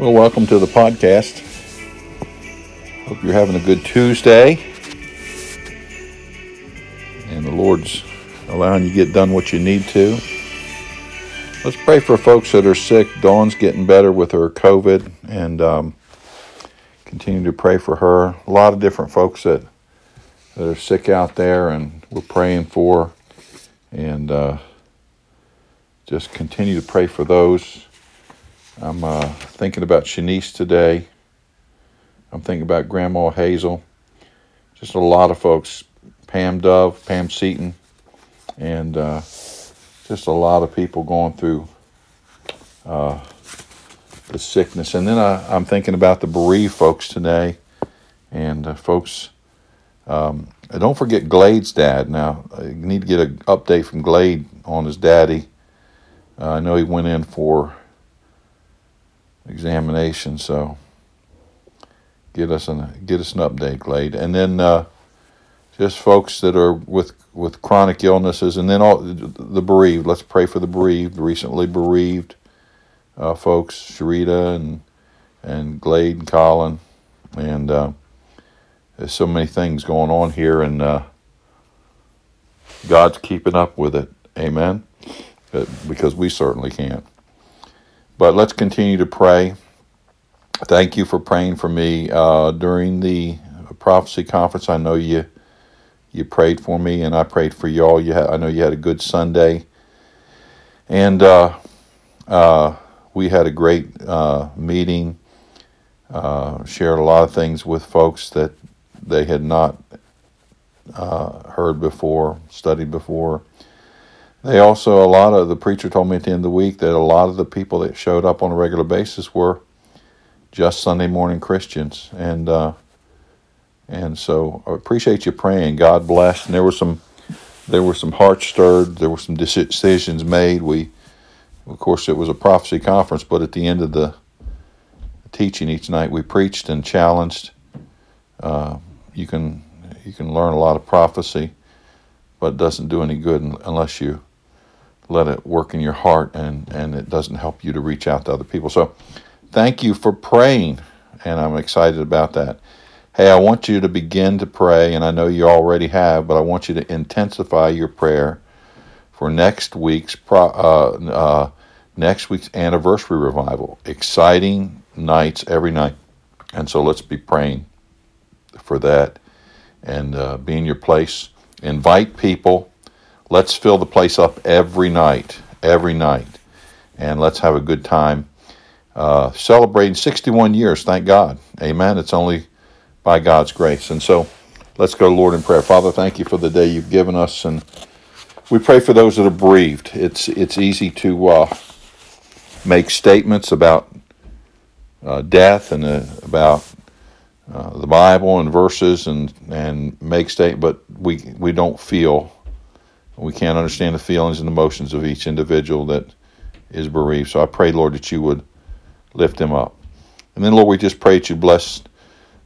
Well, welcome to the podcast. Hope you're having a good Tuesday. And the Lord's allowing you to get done what you need to. Let's pray for folks that are sick. Dawn's getting better with her COVID and um, continue to pray for her. A lot of different folks that, that are sick out there, and we're praying for. And uh, just continue to pray for those. I'm uh, thinking about Shanice today. I'm thinking about Grandma Hazel. Just a lot of folks. Pam Dove, Pam Seaton, and uh, just a lot of people going through uh, the sickness. And then I, am thinking about the bereaved folks today. And uh, folks, um, don't forget Glade's dad. Now, I need to get an update from Glade on his daddy. Uh, I know he went in for examination. So get us an get us an update, Glade, and then uh, just folks that are with with chronic illnesses, and then all the bereaved. Let's pray for the bereaved, recently bereaved uh, folks, Sharita and and Glade and Colin, and uh, there's so many things going on here, and uh, God's keeping up with it. Amen. because we certainly can't. But let's continue to pray. Thank you for praying for me uh, during the prophecy conference. I know you you prayed for me, and I prayed for y'all. You I know you had a good Sunday, and uh, uh, we had a great uh, meeting. Uh, shared a lot of things with folks that they had not uh, heard before, studied before. They also, a lot of the preacher told me at the end of the week that a lot of the people that showed up on a regular basis were just Sunday morning Christians, and uh, and so I appreciate you praying. God bless. And there were some, there were some hearts stirred. There were some decisions made. We, of course, it was a prophecy conference, but at the end of the teaching each night, we preached and challenged. Uh, you can you can learn a lot of prophecy, but it doesn't do any good unless you let it work in your heart and, and it doesn't help you to reach out to other people. So thank you for praying, and I'm excited about that. Hey, I want you to begin to pray, and I know you already have, but I want you to intensify your prayer for next week's pro, uh, uh, next week's anniversary revival. Exciting nights every night, and so let's be praying for that and uh, be in your place. Invite people let's fill the place up every night, every night, and let's have a good time uh, celebrating 61 years. Thank God. Amen. It's only by God's grace. And so let's go, Lord, in prayer. Father, thank you for the day you've given us. And we pray for those that are bereaved. It's, it's easy to uh, make statements about uh, death and uh, about uh, the Bible and verses and, and make state, but we, we don't feel we can't understand the feelings and emotions of each individual that is bereaved. So I pray, Lord, that you would lift them up. And then, Lord, we just pray that you bless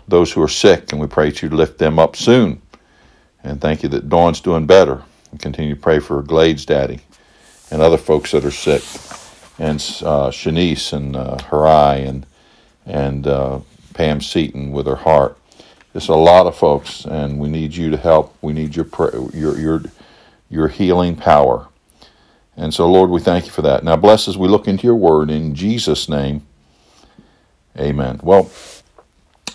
those who are sick, and we pray that you lift them up soon. And thank you that Dawn's doing better. And continue to pray for Glade's daddy and other folks that are sick, and uh, Shanice and uh, eye, and and uh, Pam Seaton with her heart. There's a lot of folks, and we need you to help. We need your your your your healing power. And so, Lord, we thank you for that. Now, bless as we look into your word in Jesus' name. Amen. Well,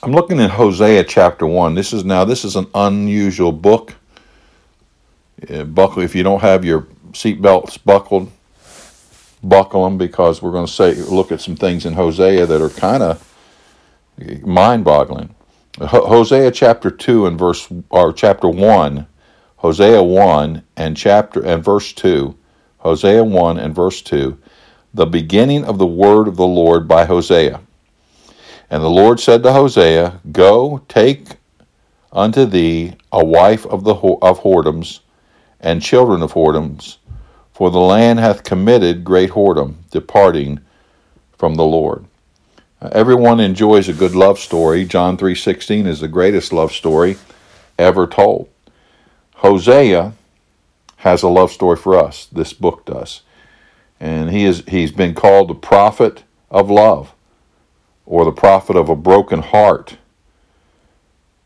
I'm looking at Hosea chapter 1. This is now, this is an unusual book. Uh, buckle, if you don't have your seatbelts buckled, buckle them because we're going to say, look at some things in Hosea that are kind of mind boggling. Hosea chapter 2 and verse, or chapter 1 Hosea 1 and chapter and verse 2, Hosea 1 and verse 2, the beginning of the word of the Lord by Hosea. And the Lord said to Hosea, Go, take unto thee a wife of the of whoredoms and children of whoredoms, for the land hath committed great whoredom, departing from the Lord. Everyone enjoys a good love story. John 3:16 is the greatest love story ever told. Hosea has a love story for us. This book does. And he is he's been called the prophet of love. or the prophet of a broken heart.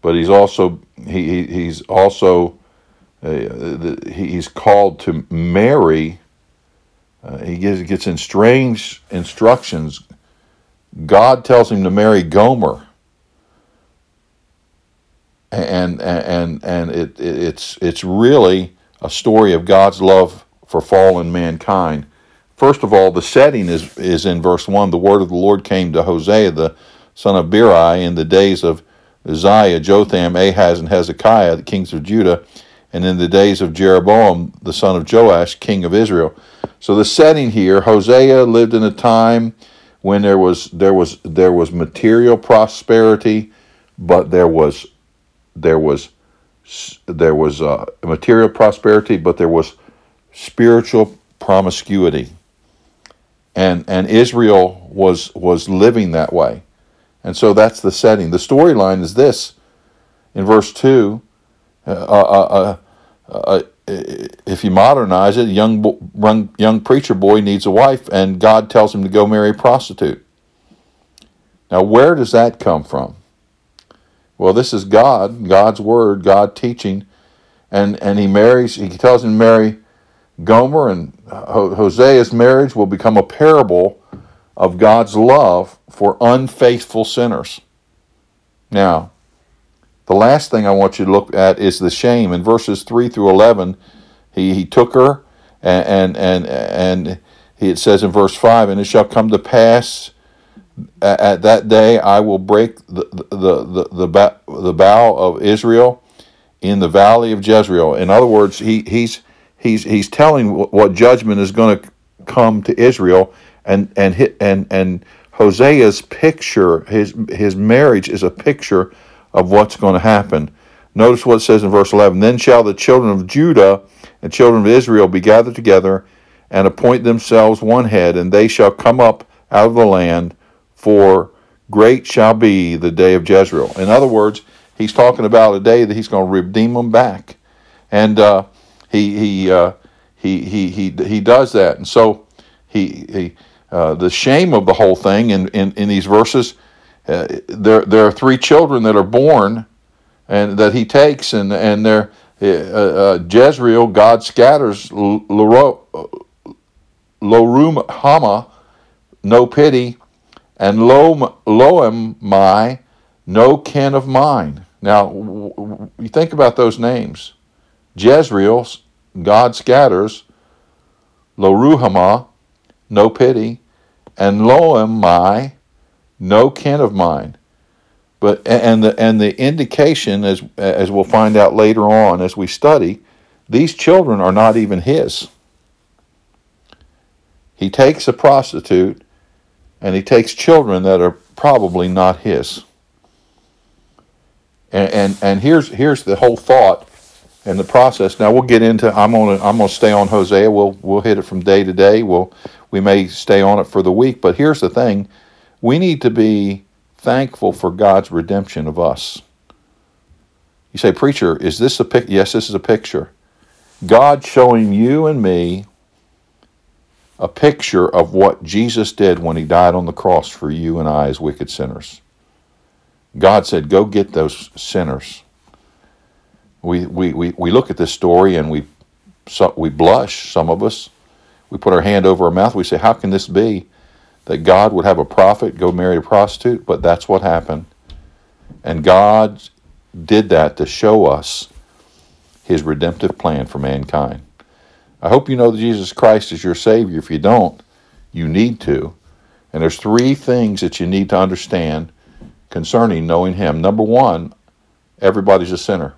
But he's also he, he he's also uh, he's called to marry. Uh, he gets in strange instructions. God tells him to marry Gomer, and and and it, it it's it's really a story of God's love for fallen mankind. First of all, the setting is is in verse one. The word of the Lord came to Hosea the son of Beeri in the days of Uzziah, Jotham, Ahaz, and Hezekiah, the kings of Judah, and in the days of Jeroboam, the son of Joash, king of Israel. So the setting here, Hosea lived in a time when there was there was there was material prosperity, but there was there was there was uh, material prosperity, but there was spiritual promiscuity, and and Israel was was living that way, and so that's the setting. The storyline is this: in verse two, uh, uh, uh, uh if you modernize it, young young young preacher boy needs a wife, and God tells him to go marry a prostitute. Now, where does that come from? Well, this is God, God's word, God teaching, and and he marries. He tells him to marry Gomer, and uh, Hosea's marriage will become a parable of God's love for unfaithful sinners. Now, the last thing I want you to look at is the shame. In verses 3 through 11, he, he took her, and, and, and, and he, it says in verse 5 And it shall come to pass at that day I will break the, the, the, the, the bow of Israel in the valley of Jezreel. In other words, he, he's, he's, he's telling what judgment is going to come to Israel, and, and, hit, and, and Hosea's picture, his, his marriage is a picture of what's going to happen. Notice what it says in verse 11 Then shall the children of Judah and children of Israel be gathered together and appoint themselves one head, and they shall come up out of the land for great shall be the day of Jezreel. In other words, he's talking about a day that he's going to redeem them back, and uh, he he, uh, he he he he does that, and so he he uh, the shame of the whole thing in in, in these verses. Uh, there there are three children that are born, and that he takes, and and they're uh, uh, Jezreel. God scatters Lorum Hama, no pity and lo, I, no kin of mine. Now, you think about those names. Jezreel, God scatters, Loruhamah, no pity, and lo I, no kin of mine. But and the and the indication, as as we'll find out later on as we study, these children are not even his. He takes a prostitute and he takes children that are probably not his. And, and, and here's, here's the whole thought and the process. Now we'll get into. I'm gonna I'm gonna stay on Hosea. We'll we'll hit it from day to day. We'll we may stay on it for the week. But here's the thing: we need to be thankful for God's redemption of us. You say, preacher, is this a pic? Yes, this is a picture. God showing you and me a picture of what Jesus did when he died on the cross for you and I as wicked sinners. God said, Go get those sinners. We, we, we, we look at this story and we, so, we blush, some of us. We put our hand over our mouth. We say, How can this be that God would have a prophet go marry a prostitute? But that's what happened. And God did that to show us his redemptive plan for mankind. I hope you know that Jesus Christ is your Savior. If you don't, you need to. And there's three things that you need to understand concerning knowing Him. Number one, everybody's a sinner.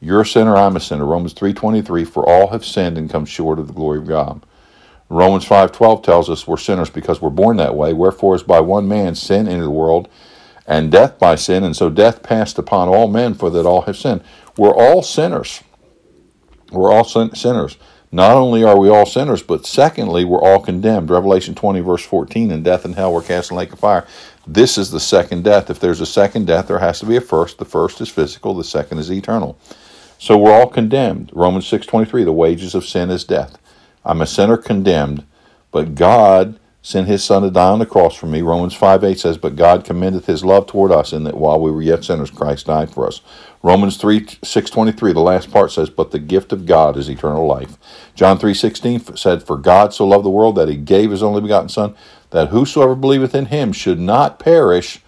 You're a sinner, I'm a sinner. Romans 3.23, for all have sinned and come short of the glory of God. Romans 5.12 tells us we're sinners because we're born that way. Wherefore is by one man sin into the world, and death by sin, and so death passed upon all men, for that all have sinned. We're all sinners. We're all sin- sinners. Not only are we all sinners, but secondly, we're all condemned. Revelation 20, verse 14, and death and hell were cast in lake of fire. This is the second death. If there's a second death, there has to be a first. The first is physical, the second is eternal. So we're all condemned. Romans 6:23, the wages of sin is death. I'm a sinner condemned, but God sent his son to die on the cross for me. Romans 5 8 says, But God commendeth his love toward us, in that while we were yet sinners, Christ died for us. Romans 3 623, the last part says, But the gift of God is eternal life. John 3 16 said, For God so loved the world that he gave his only begotten Son, that whosoever believeth in him should not perish,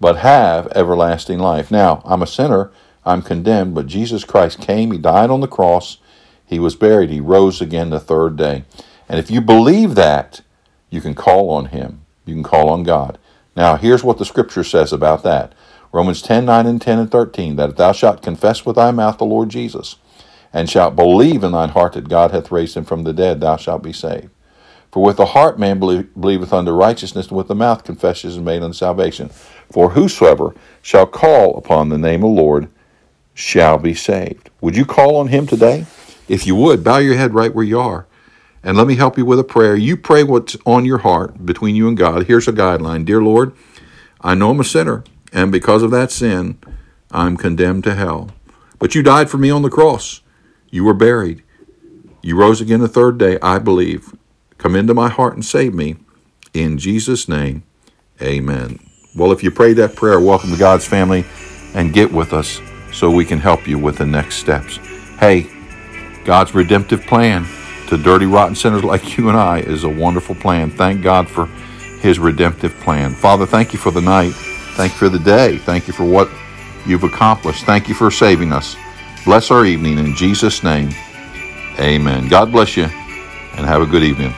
but have everlasting life. Now, I'm a sinner, I'm condemned, but Jesus Christ came, he died on the cross, he was buried, he rose again the third day. And if you believe that, you can call on him. You can call on God. Now, here's what the scripture says about that. Romans 10, 9, and 10 and 13, that if thou shalt confess with thy mouth the Lord Jesus, and shalt believe in thine heart that God hath raised him from the dead, thou shalt be saved. For with the heart man believeth unto righteousness, and with the mouth confession is made unto salvation. For whosoever shall call upon the name of the Lord shall be saved. Would you call on him today? If you would, bow your head right where you are. And let me help you with a prayer. You pray what's on your heart between you and God. Here's a guideline Dear Lord, I know I'm a sinner, and because of that sin, I'm condemned to hell. But you died for me on the cross. You were buried. You rose again the third day, I believe. Come into my heart and save me. In Jesus' name, amen. Well, if you prayed that prayer, welcome to God's family and get with us so we can help you with the next steps. Hey, God's redemptive plan to dirty, rotten sinners like you and I is a wonderful plan. Thank God for His redemptive plan. Father, thank you for the night. Thank you for the day. Thank you for what you've accomplished. Thank you for saving us. Bless our evening in Jesus' name. Amen. God bless you and have a good evening.